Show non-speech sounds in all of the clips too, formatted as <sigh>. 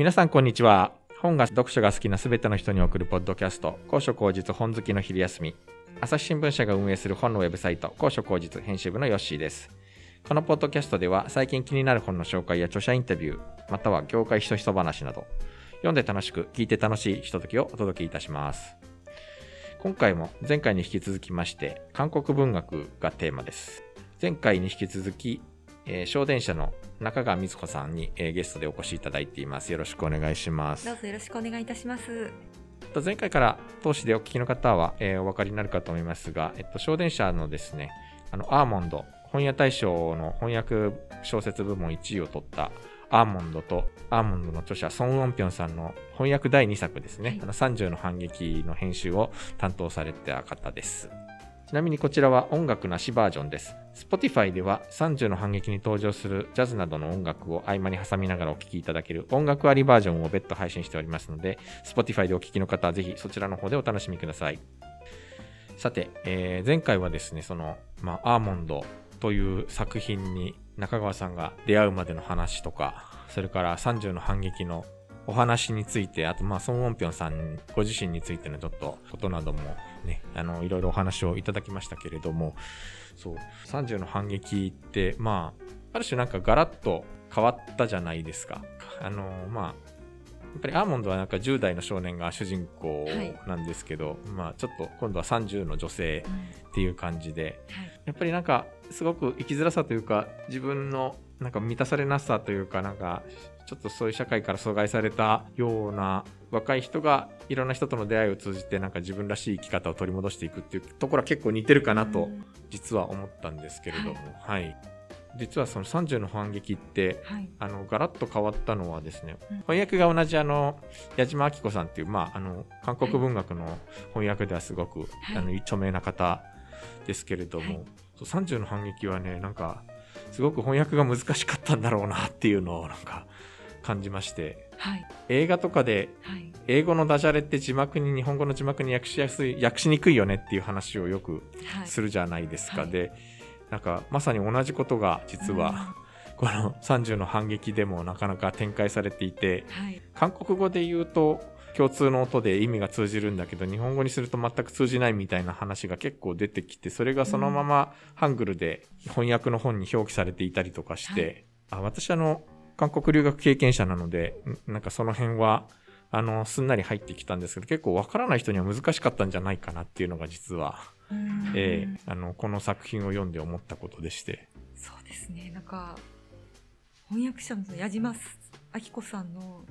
皆さんこんにちは。本が読書が好きなすべての人に送るポッドキャスト、高所高実本好きの昼休み。朝日新聞社が運営する本のウェブサイト、高所高実編集部のヨッシーです。このポッドキャストでは最近気になる本の紹介や著者インタビュー、または業界ひそひそ話など、読んで楽しく、聞いて楽しいひとときをお届けいたします。今回も前回に引き続きまして、韓国文学がテーマです。前回に引き続き、えー、小電車の中川瑞穂さんに、えーゲストでお越しいただいています。よろしくお願いしますどう。ぞよろしくお願いいたします。と前回から通しでお聞きの方は、えーお分かりになるかと思いますが、えっと、小電車のですね、あの、アーモンド、本屋大賞の翻訳小説部門1位を取ったアーモンドと、アーモンドの著者、ソン・ウォンピョンさんの翻訳第2作ですね、はいあの30の反撃の編集を担当された方です。ちなみにこちらは音楽なしバージョンです。Spotify では30の反撃に登場するジャズなどの音楽を合間に挟みながらお聴きいただける音楽ありバージョンを別途配信しておりますので、Spotify でお聞きの方はぜひそちらの方でお楽しみください。さて、えー前回はですね、その、まあ、アーモンドという作品に中川さんが出会うまでの話とか、それから30の反撃のお話について、あと、まあ、ソン・ウォンピョンさんご自身についてのちょっとことなどもね、あの、いろいろお話をいただきましたけれども、そう、30の反撃って、まあ、ある種なんかガラッと変わったじゃないですか。あの、まあ、やっぱりアーモンドはなんか10代の少年が主人公なんですけど、まあちょっと今度は30の女性っていう感じで、はい。やっぱりなんかすごく生きづらさというか自分のなんか満たされなさというかなんかちょっとそういう社会から阻害されたような若い人がいろんな人との出会いを通じてなんか自分らしい生き方を取り戻していくっていうところは結構似てるかなとうん。実は思ったんですけれども、はい、実はその30の反撃ってはい。あのガラッと変わったのはですね、うん。翻訳が同じあの矢島明子さんっていう、まあ、あの韓国文学の翻訳ではすごく、はい。あの著名な方ですけれども、はい。そう30の反撃はねなんかすごく翻訳が難しかったんだろうなっていうのをなんか感じましてはい。映画とかではい。英語のダジャレって字幕に日本語の字幕に訳しやすい訳しにくいよねっていう話をよくはい。するじゃないですか、はいでなんかまさに同じことが実は、この30の反撃でもなかなか展開されていてうん、はい。韓国語で言うと共通の音で意味が通じるんだけど日本語にすると全く通じないみたいな話が結構出てきてそれがそのままハングルで翻訳の本に表記されていたりとかして、あ私あの韓国留学経験者なのでんなんかその辺はあのすんなり入ってきたんですけど結構わからない人には難しかったんじゃないかなっていうのが実は、うんええあのこの作品を読んで思ったことでして。そうですね。なんか、翻訳者の矢島明子さんの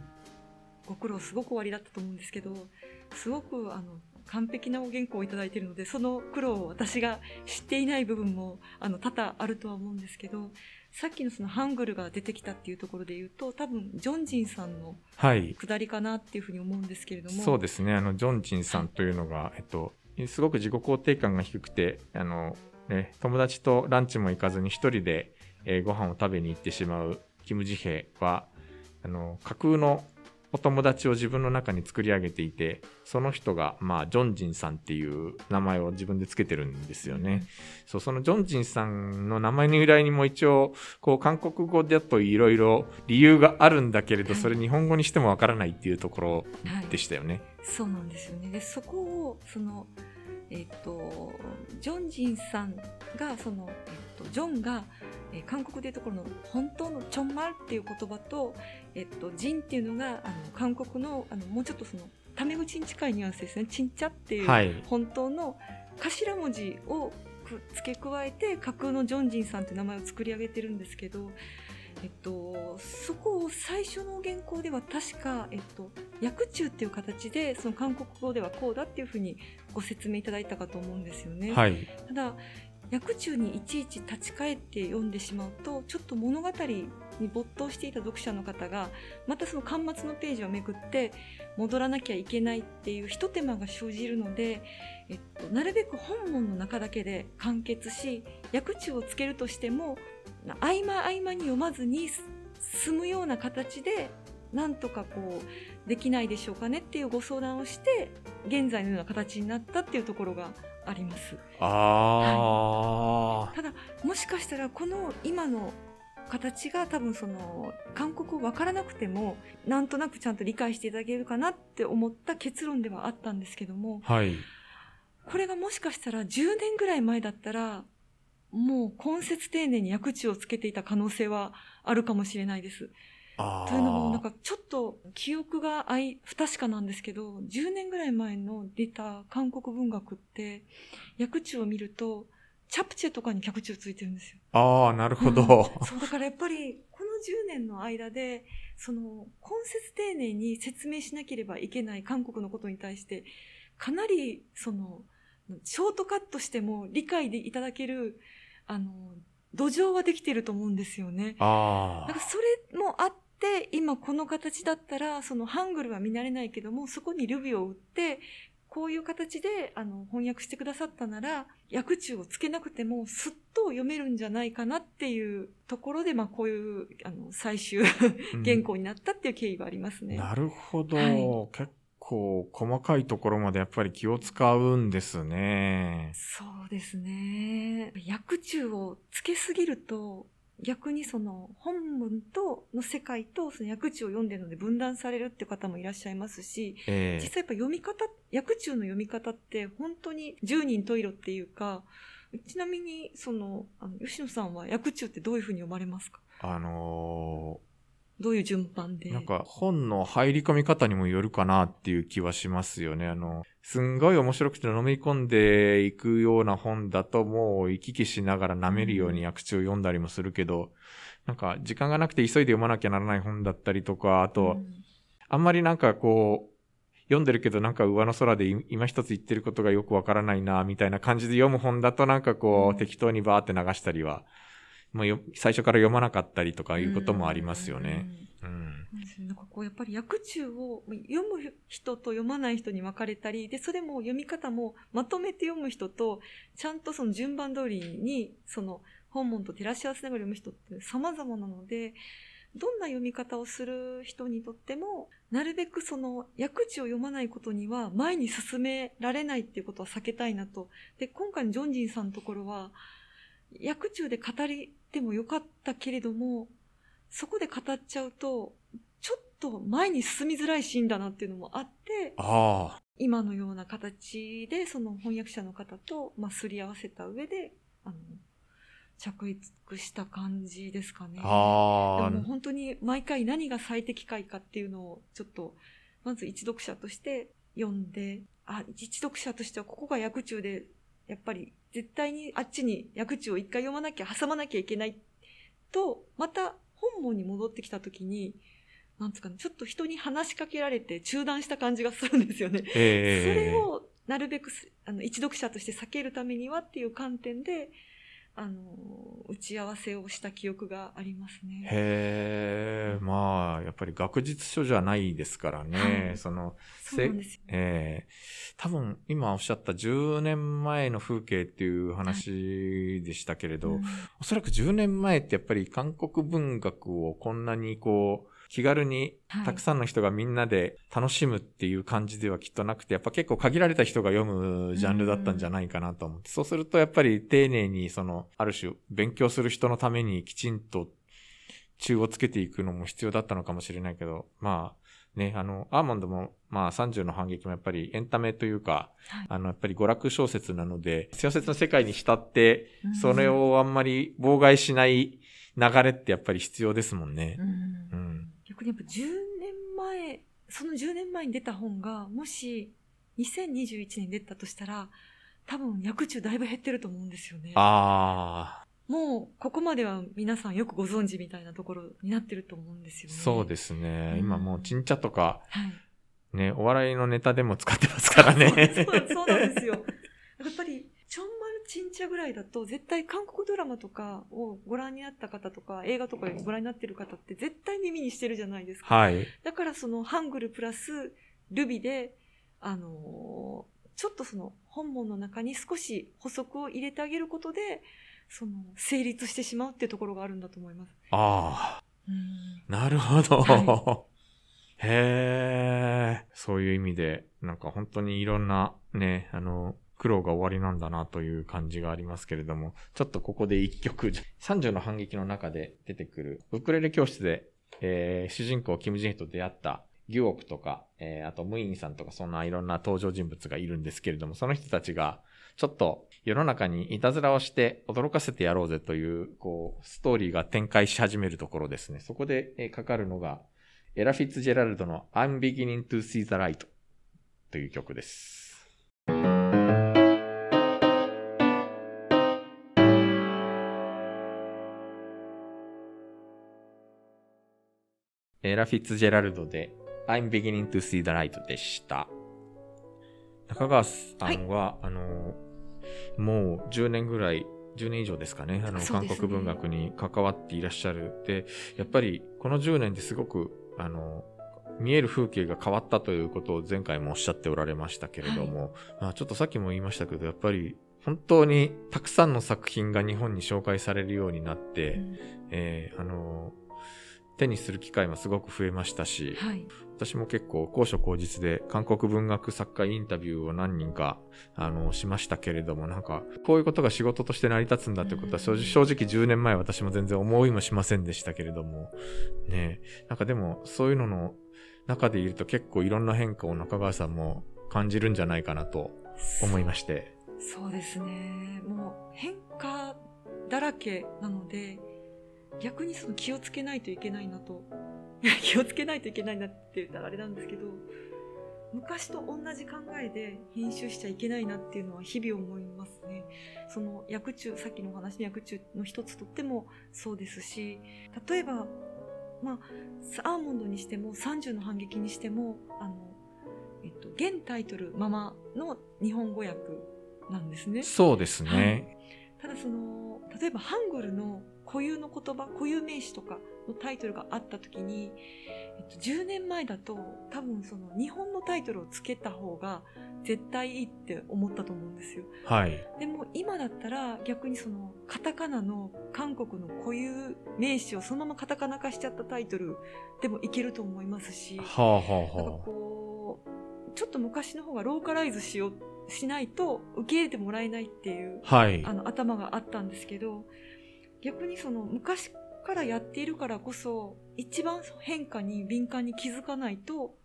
ご苦労すごくおありだったと思うんですけど、すごくあの、完璧なお原稿をいただいているので、その苦労を私が知っていない部分も、あの、多々あるとは思うんですけど、さっきのそのハングルが出てきたっていうところで言うと、多分、ジョンジンさんのはい下りかなっていうふうに思うんですけれども。そうですね。あの、ジョンジンさんというのが、えっと、すごく自己肯定感が低くて、あの、ね、友達とランチも行かずに一人で、えーご飯を食べに行ってしまうキム・ジヘは、あの、架空のお友達を自分の中に作り上げていて、その人が、まあ、ジョンジンさんっていう名前を自分でつけてるんですよね。そう、そのジョンジンさんの名前の由来にも一応、こう、韓国語だといろいろ理由があるんだけれど、はいそれ日本語にしてもわからないっていうところでしたよね。そうなんですよね。で、そこを、その、えっ、と、ジョンジンさんが、その、えっ、と、ジョンが、えー韓国でいうところの本当のチョンマルっていう言葉と、えっ、と、ジンっていうのが、あの、韓国の、あの、もうちょっとその、タメ口に近いニュアンスですね。チンチャっていう、はい本当の頭文字をく付け加えて架空のジョンジンさんって名前を作り上げてるんですけど、えっと、そこを最初の原稿では確か、えっと、訳中っていう形でその韓国語ではこうだっていうふうにご説明いただいたかと思うんですよね。はい。ただ訳中にいちいち立ち返って読んでしまうとちょっと物語に没頭していた読者の方がまたその巻末のページをめくって戻らなきゃいけないっていうひと手間が生じるので、えっと、なるべく本文の中だけで完結し訳中をつけるとしても合間合間に読まずに済むような形でなんとかこうできないでしょうかねっていうご相談をして現在のような形になったっていうところがあります。ああ、ただもしかしたらこの今の形が多分その韓国語わからなくてもなんとなくちゃんと理解していただけるかなって思った結論ではあったんですけどもはい。これがもしかしたら10年ぐらい前だったらもう根節丁寧に薬地をつけていた可能性はあるかもしれないです。あというのもなんかちょっと記憶があい不確かなんですけど10年ぐらい前の出た韓国文学って薬地を見るとチャプチェとかに脚地をついてるんですよ。ああ、なるほど。<laughs> そうだからやっぱりこの10年の間でその根節丁寧に説明しなければいけない韓国のことに対してかなりそのショートカットしても理解でいただけるあの土壌はできていると思うんですよね。あなんかそれもあって今この形だったらそのハングルは見慣れないけどもそこにルビを打ってこういう形であの翻訳してくださったなら訳中をつけなくてもすっと読めるんじゃないかなっていうところで、まあ、こういうあの最終あ。原稿になったっていう経緯はありますね。なるほど、はい結構細かいところまでやっぱり気を使うんですね。そうですね。訳中をつけすぎると、逆にその本文との世界とその訳中を読んでるので分断されるって方もいらっしゃいますし、ええ実際やっぱ読み方、訳中の読み方って本当に十人十色っていうか、ちなみにその、あの吉野さんは訳中ってどういうふうに読まれますか？あのどういう順番で？ーなんか本の入り込み方にもよるかなっていう気はしますよね。あの、すんごい面白くて飲み込んでいくような本だともう行き来しながら舐めるように訳中読んだりもするけど、なんか時間がなくて急いで読まなきゃならない本だったりとか、あと、うん。あんまりなんかこう、読んでるけどなんか上の空でい今一つ言ってることがよくわからないな、みたいな感じで読む本だとなんかこう、うん。適当にバーって流したりは、もうよ最初から読まなかったりとかいうこともありますよね。うん。なんかこうやっぱり訳中を読む人と読まない人に分かれたりでそれも読み方もまとめて読む人とちゃんとその順番通りにその本文と照らし合わせながら読む人って様々なのでどんな読み方をする人にとってもなるべくその訳地を読まないことには前に進められないっていうことは避けたいなとで今回のジョンジンさんのところは訳中で語りてもよかったけれどもそこで語っちゃうと、ちょっと前に進みづらいシーンだなっていうのもあって、ああ、今のような形で、その翻訳者の方と、まあ、すり合わせた上で、あの、着陸した感じですかね。であもあ、本当に毎回何が最適解かっていうのを、ちょっと、まず一読者として読んで、あ、一読者としてはここが訳中で、やっぱり絶対にあっちに訳中を一回読まなきゃ、挟まなきゃいけないと、また本文に戻ってきた時に、なんつうかね、ちょっと人に話しかけられて中断した感じがするんですよね。そええれをなるべくすあの一読者として避けるためにはっていう観点で、あの、打ち合わせをした記憶がありますね。へえ、まあ、やっぱり学術書じゃないですからね。はいその、そうなんですよ。ええ多分今おっしゃった10年前の風景っていう話でしたけれど、うんおそらく10年前ってやっぱり韓国文学をこんなにこう、気軽にはい。たくさんの人がみんなで楽しむっていう感じではきっとなくて、やっぱ結構限られた人が読むジャンルだったんじゃないかなと思って、そうするとやっぱり丁寧にその、ある種勉強する人のためにきちんと中をつけていくのも必要だったのかもしれないけど、まあ、ね、あの、アーモンドも、まあ、30の反撃もやっぱりエンタメというか、はい。あの、やっぱり娯楽小説なので、小説の世界に浸って、うん。それをあんまり妨害しない流れってやっぱり必要ですもんね。う。ん。うん。逆にやっぱ10年前、その10年前に出た本が、もし2021年に出たとしたら、多分訳中だいぶ減ってると思うんですよね。あもう、ここまでは皆さんよくご存知みたいなところになってると思うんですあ、よね。そうですね。うん今もう、ちんちゃとか、はい。ね、お笑いのネタでも使ってますからね。<laughs> そうそうなんですよ。やっぱり、ちょんちゃぐらいだと、絶対韓国ドラマとかをご覧になった方とか、映画とかご覧になってる方って絶対耳にしてるじゃないですか。はい。だからそのハングルプラスルビで、あのーちょっとその本文の中に少し補足を入れてあげることで、その成立してしまうっていうところがあるんだと思います。ああ、うんなるほど。はへえ、そういう意味で、なんか本当にいろんなね、あの、苦労が終わりなんだなという感じがありますけれども、ちょっとここで一曲、<laughs> 30の反撃の中で出てくる、ウクレレ教室で、えー、主人公キム・ジンヒと出会ったギュオクとか、えー、あとムインさんとかそんないろんな登場人物がいるんですけれども、その人たちが、ちょっと世の中にいたずらをして驚かせてやろうぜという、こう、ストーリーが展開し始めるところですね。そこで、えー、かかるのが、エラ・フィッツジェラルドの I'm beginning to see the light という曲です。ラ・フィッツジェラルドで I'm beginning to see the light でした。中川さんは、はい、あの、もう10年ぐらい、10年以上ですかね、あの、ね、韓国文学に関わっていらっしゃる。で、やっぱりこの10年ですごく、あの、見える風景が変わったということを前回もおっしゃっておられましたけれども、はい、まあちょっとさっきも言いましたけど、やっぱり本当にたくさんの作品が日本に紹介されるようになって、うん、えー、あの、手にする機会もすごく増えましたし、はい、私も結構高所高実で韓国文学作家インタビューを何人かあのしましたけれどもなんかこういうことが仕事として成り立つんだってことは正直正直10年前私も全然思いもしませんでしたけれどもね。なんかでもそういうのの中でいると結構いろんな変化を中川さんも感じるんじゃないかなと思いまして。そうですね。もう変化だらけなので逆にその気をつけないといけないなと <laughs> 気をつけないといけないなって言ったらあれなんですけど昔と同じ考えで編集しちゃいけないなっていうのは日々思いますね。その薬中、さっきのお話の薬中の一つとってもそうですし、例えば、まあ、アーモンドにしても30の反撃にしても、あの、えっと、現タイトルままの日本語訳なんですね。そうですね。はい、ただその、例えばハングルの固有の言葉固有名詞とかのタイトルがあった時に、えっと、10年前だと多分その日本のタイトルをつけた方が絶対いいって思ったと思うんですよ。はい。でも今だったら逆にそのカタカナの韓国の固有名詞をそのままカタカナ化しちゃったタイトルでもいけると思いますし、はあはあはあ、なんかこうちょっと昔の方がローカライズしようしないと受け入れてもらえないっていう、はい、あの頭があったんですけど逆にその昔からやっているからこそ一番変化に敏感に気づかないと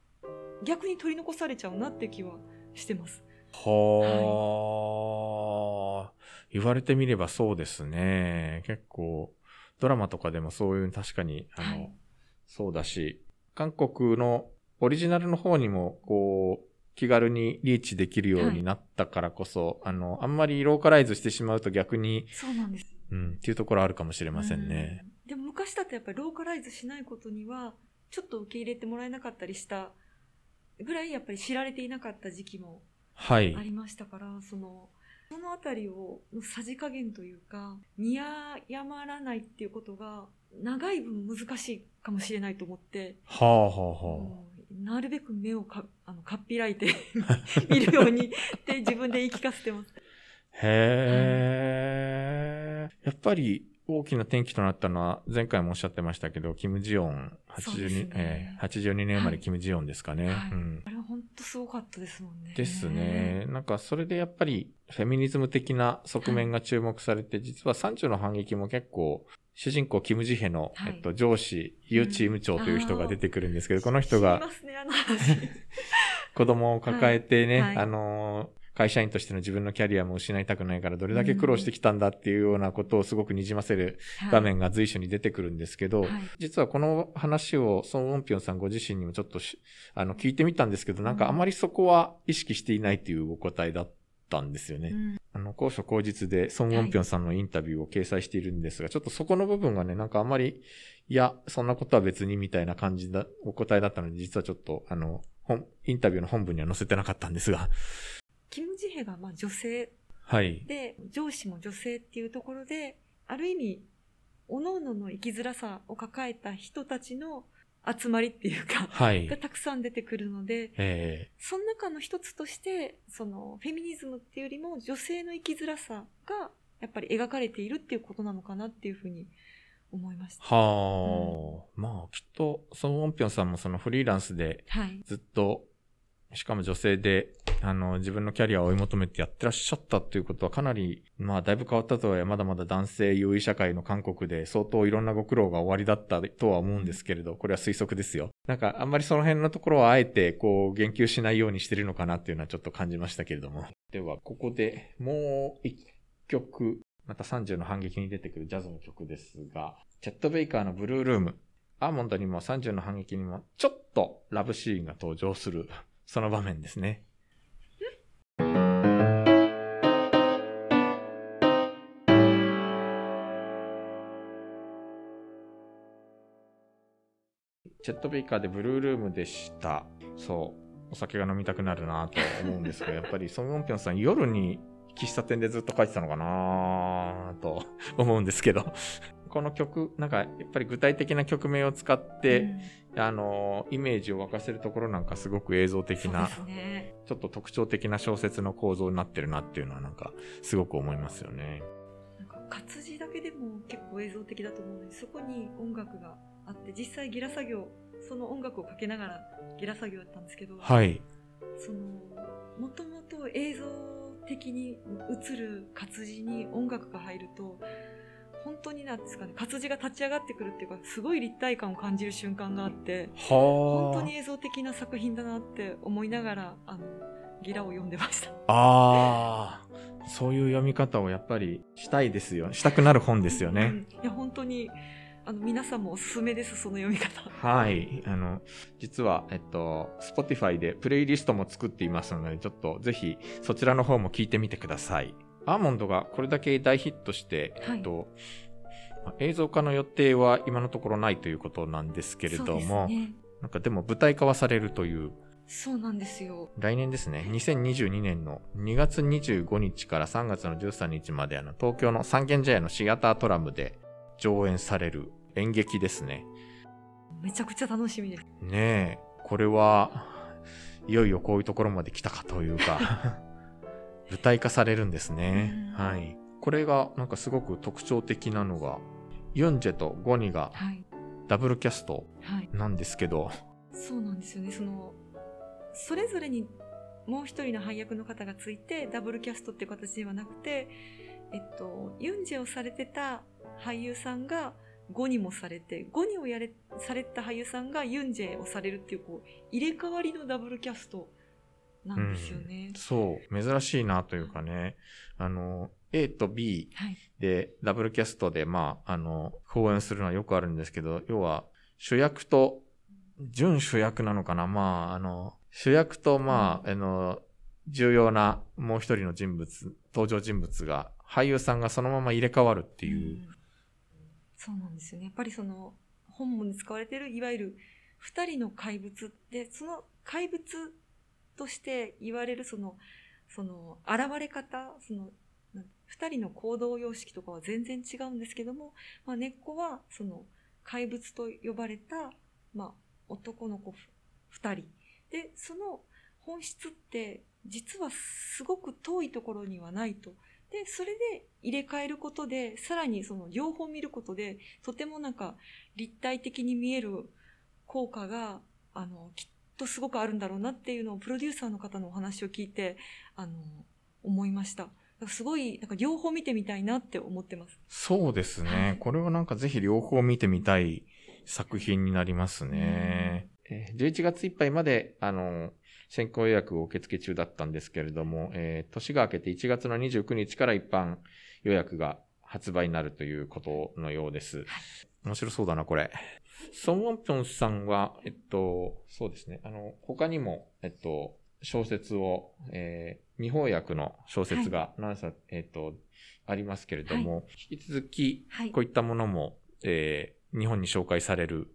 逆に取り残されちゃうなって気はしてます。はあ、はい、言われてみればそうですね。結構ドラマとかでもそういう確かにあの、はい、そうだし韓国のオリジナルの方にもこう気軽にリーチできるようになったからこそ、はい、あの、あんまりローカライズしてしまうと逆に、そうなんです。うん、っていうところあるかもしれませんね。ん、でも昔だとやっぱりローカライズしないことには、ちょっと受け入れてもらえなかったりしたぐらいやっぱり知られていなかった時期もありましたから、はい、その、そのあたりを、のさじ加減というか、見誤らないっていうことが、長い分難しいかもしれないと思って。はあはあはあ。なるべく目をかあのかっぴらいて <laughs> 見るようにって自分で言い聞かせてます。へえ、やっぱり大きな転機となったのは、前回もおっしゃってましたけど、キム・ジヨン、82, ね。えー、82年生まれキム・ジヨンですかね。はい。うん、あれは本当すごかったですもんね。ですね。なんかそれでやっぱりフェミニズム的な側面が注目されて、はい、実は30の反撃も結構主人公、キム・ジヘの、はい、えっと、上司、ユーチーム長という人が出てくるんですけど、うん、この人が、<laughs> <laughs> 子供を抱えてね、はい、あの会社員としての自分のキャリアも失いたくないから、どれだけ苦労してきたんだっていうようなことをすごくにじませる場面が随所に出てくるんですけど、はい、実はこの話をソン・ウォンピョンさんご自身にもちょっとあの聞いてみたんですけど、なんかあまりそこは意識していないというお答えだったんですよね。うん、あの、高所高実でソン・ウォンピョンさんのインタビューを掲載しているんですが、はい、ちょっとそこの部分がね、なんかあまり、いや、そんなことは別にみたいな感じだ、お答えだったので、実はちょっと、あの、インタビューの本文には載せてなかったんですが。キム・ジヘがまあ女性はい。で、上司も女性っていうところで、ある意味、各々の生きづらさを抱えた人たちの集まりっていうか、はい、がたくさん出てくるので、えー、その中の一つとして、そのフェミニズムっていうよりも女性の生きづらさがやっぱり描かれているっていうことなのかなっていうふうに思いました。はあ、うん、まあきっと、ソン・ウォンピョンさんもそのフリーランスでずっと、はい、しかも女性で、あの、自分のキャリアを追い求めてやってらっしゃったということはかなり、まあ、だいぶ変わったとはいえ、まだまだ男性優位社会の韓国で相当いろんなご苦労が終わりだったとは思うんですけれど、これは推測ですよ。なんか、あんまりその辺のところはあえて、こう、言及しないようにしてるのかなっていうのはちょっと感じましたけれども。では、ここでもう一曲、また30の反撃に出てくるジャズの曲ですが、チェット・ベイカーのブルールーム、アーモンドにも30の反撃にもちょっとラブシーンが登場する、その場面ですね。チェット・ベイカーでブルールームでした。そう。お酒が飲みたくなるなと思うんですが、<laughs> やっぱりソン・ウォンピョンさん夜に喫茶店でずっと書いてたのかなと思うんですけど、この曲、なんかやっぱり具体的な曲名を使って、あの、イメージを沸かせるところなんかすごく映像的な、ね。ちょっと特徴的な小説の構造になってるなっていうのはなんかすごく思いますよね。なんか活字だけでも結構映像的だと思うのでそこに音楽があって実際ギラ作業その音楽をかけながらギラ作業だったんですけど、はい。そのもともと映像的に映る活字に音楽が入ると本当になんですかね活字が立ち上がってくるっていうかすごい立体感を感じる瞬間があっては本当に映像的な作品だなって思いながらあのギラを読んでました。ああ、そういう読み方をやっぱりしたいですよ。したくなる本ですよね。うんいや本当にあの皆さんもおすすめですその読み方。はい。あの、実は、えっと、Spotify でプレイリストも作っていますので、ちょっとぜひそちらの方も聞いてみてください。アーモンドがこれだけ大ヒットして、はいえっと、まあ映像化の予定は今のところないということなんですけれども、ね、なんかでも舞台化はされるという、そうなんですよ。来年ですね、2022年の2月25日から3月の13日まで、あの、東京の三軒茶屋のシアタートラムで上演される演劇ですね。めちゃくちゃ楽しみです。ねえ、これは、いよいよこういうところまで来たかというか、<laughs> 舞台化されるんですね。うんはい。これがなんかすごく特徴的なのが、ユンジェとゴニがはい。ダブルキャストはい。なんですけど、そうなんですよね。その、それぞれにもう一人の配役の方がついて、ダブルキャストっていう形ではなくて、えっと、ユンジェをされてた俳優さんが5にもされて、5にをやれ、された俳優さんがユンジェをされるっていう、こう、入れ替わりのダブルキャストなんですよね。そう、珍しいなというかね、あの、A と B はい。でダブルキャストで、まあ、あの、講演するのはよくあるんですけど、要は、主役と、準主役なのかなまあ、あの、主役と、まあ、あの、重要なもう一人の人物、登場人物が、俳優さんがそのまま入れ替わるっていう。そうなんですよね。やっぱりその本文に使われているいわゆる二人の怪物でその怪物として言われるそのその現れ方そのなん二人の行動様式とかは全然違うんですけども、まあ、根っこはその怪物と呼ばれた、まあ、男の子ふ二人でその本質って実はすごく遠いところにはないと。で、それで入れ替えることで、さらにその両方見ることで、とてもなんか立体的に見える効果が、あの、きっとすごくあるんだろうなっていうのをプロデューサーの方のお話を聞いて、あの、思いました。すごい、なんか両方見てみたいなって思ってます。そうですね。はいこれはなんかぜひ両方見てみたい作品になりますね。えー11月いっぱいまで、あの、先行予約を受付中だったんですけれども、えー年が明けて1月の29日から一般予約が発売になるということのようです。面白そうだな、これ。ソン・ウォンピョンさんは、えっと、そうですね、あの、他にも、えっと、小説を、えー、日本訳の小説が何冊、えっと、ありますけれども、引き続き、はいこういったものも、えー、日本に紹介される。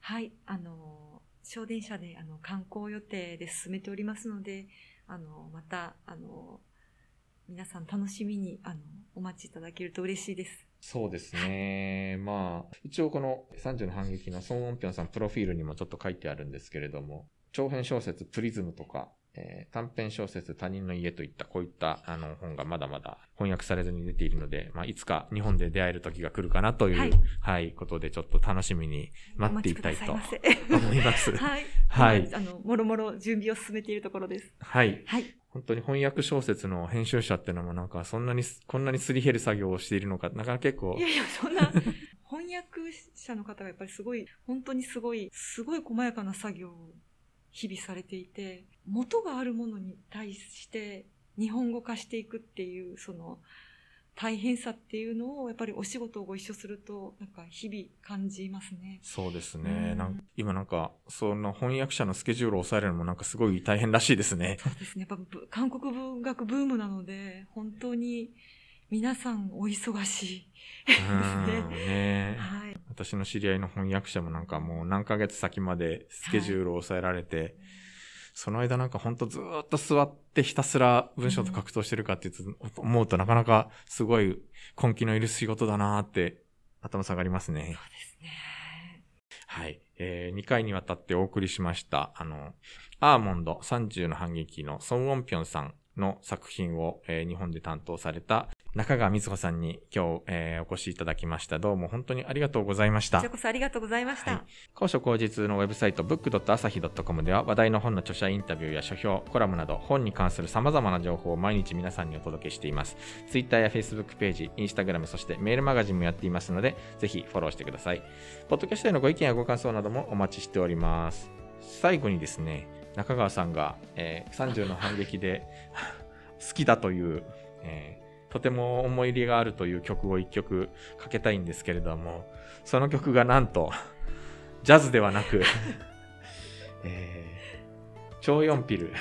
はい、あの、小電車であの観光予定で進めておりますので、あの、また、あの、皆さん楽しみに、あの、お待ちいただけると嬉しいです。そうですね。まあ、一応この30の反撃のソン・ウォンピョンさんプロフィールにもちょっと書いてあるんですけれども、長編小説プリズムとか、えー短編小説他人の家といったこういったあの本がまだまだ翻訳されずに出ているので、まあ、いつか日本で出会える時が来るかなという、ははいい、ことでちょっと楽しみに待っていたいと思います。<laughs> はい。<laughs> はい今あの、もろもろ準備を進めているところです。はい。はい。本当に翻訳小説の編集者っていうのもなんかそんなに、こんなにすり減る作業をしているのか、なかなか結構いやいや、そんな、<laughs> 翻訳者の方がやっぱりすごい、本当にすごい、すごい細やかな作業を日々されていて、元があるものに対して日本語化していくっていう、その、大変さっていうのを、やっぱりお仕事をご一緒すると、なんか日々感じますね。そうですうね。んなんか今なんか、その翻訳者のスケジュールを抑えるのもなんかすごい大変らしいですね。そうですね。やっぱぶ韓国文学ブームなので、本当に皆さんお忙しいうん。ですね。ねはい。私の知り合いの翻訳者もなんかもう何ヶ月先までスケジュールを抑えられて、その間なんかほんとずーっと座ってひたすら文章と格闘してるかって思うとなかなかすごい根気のいる仕事だなーって頭下がりますね。そうですね。はい。えー、2回にわたってお送りしました、あの、アーモンド30の反撃のソン・オンピョンさんの作品を、えー日本で担当された中川瑞穂さんに今日、えーお越しいただきました。どうも本当にありがとうございましたこちら。こそありがとうございました。はい高所口実のウェブサイト book.asahi.com では話題の本の著者インタビューや書評、コラムなど本に関する様々な情報を毎日皆さんにお届けしています。Twitter や Facebook ページ、Instagram、そしてメールマガジンもやっていますので、ぜひフォローしてください。ポッドキャストへのご意見やご感想などもお待ちしております。最後にですね、中川さんが、えー30の反撃で <laughs> 好きだという、えーとても思い入れがあるという曲を一曲かけたいんですけれども、その曲がなんと、<laughs> ジャズではなく、えー、超四ピル、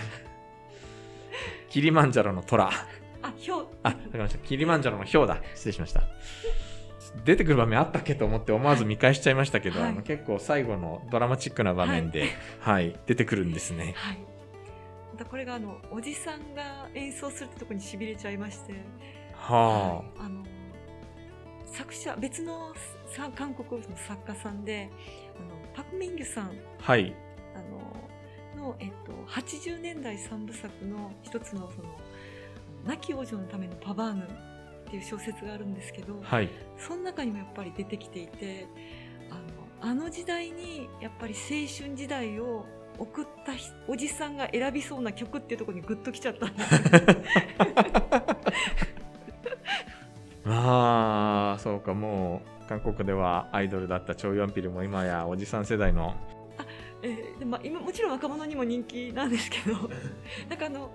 キリマンジャロの虎、あ、ひょう。あ、わかりました。キリマンジャロのヒョウだ。失礼しました。出てくる場面あったっけと思って思わず見返しちゃいましたけど、はいあの結構最後のドラマチックな場面で、はい、出てくるんですね。はい。またこれがあの、おじさんが演奏するってとこに痺れちゃいまして。はあ。の、作者、別のさ韓国の作家さんで、あの、パク・ミンギュさん。あ、はい、あのの、えっと、80年代三部作の一つのその亡き王女のためのパバーヌっていう小説があるんですけど、はい、その中にもやっぱり出てきていてあのあの時代にやっぱり青春時代を送ったひおじさんが選びそうな曲っていうところにグッときちゃったんです <laughs> よまあ、そうか、もう、韓国ではアイドルだったチョ・ヨンピルも今やおじさん世代の、えーでまあ、今もちろん若者にも人気なんですけど <laughs> なんかあの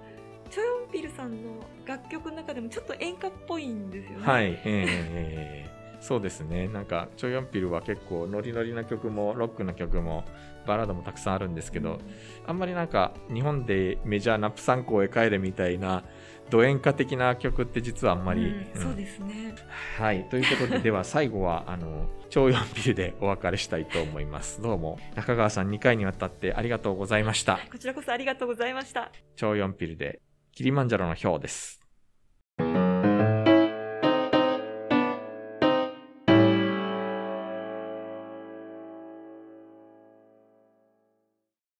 チョヨンピルさんの楽曲の中でもちょっと演歌っぽいんですよね。はい、えーえーそうですね。なんか、チョ・ヨンピルは結構ノリノリな曲も、ロックの曲も、バラードもたくさんあるんですけど、あんまりなんか、日本でメジャーなプサンコへ帰れみたいな、ド演歌的な曲って実はあんまり、うんうんそうですね。はい。ということで、では <laughs> 最後は、あの、超四ビルでお別れしたいと思います。どうも、中川さん2回にわたってありがとうございました。こちらこそありがとうございました。超四ピルで、キリマンジャロの表です。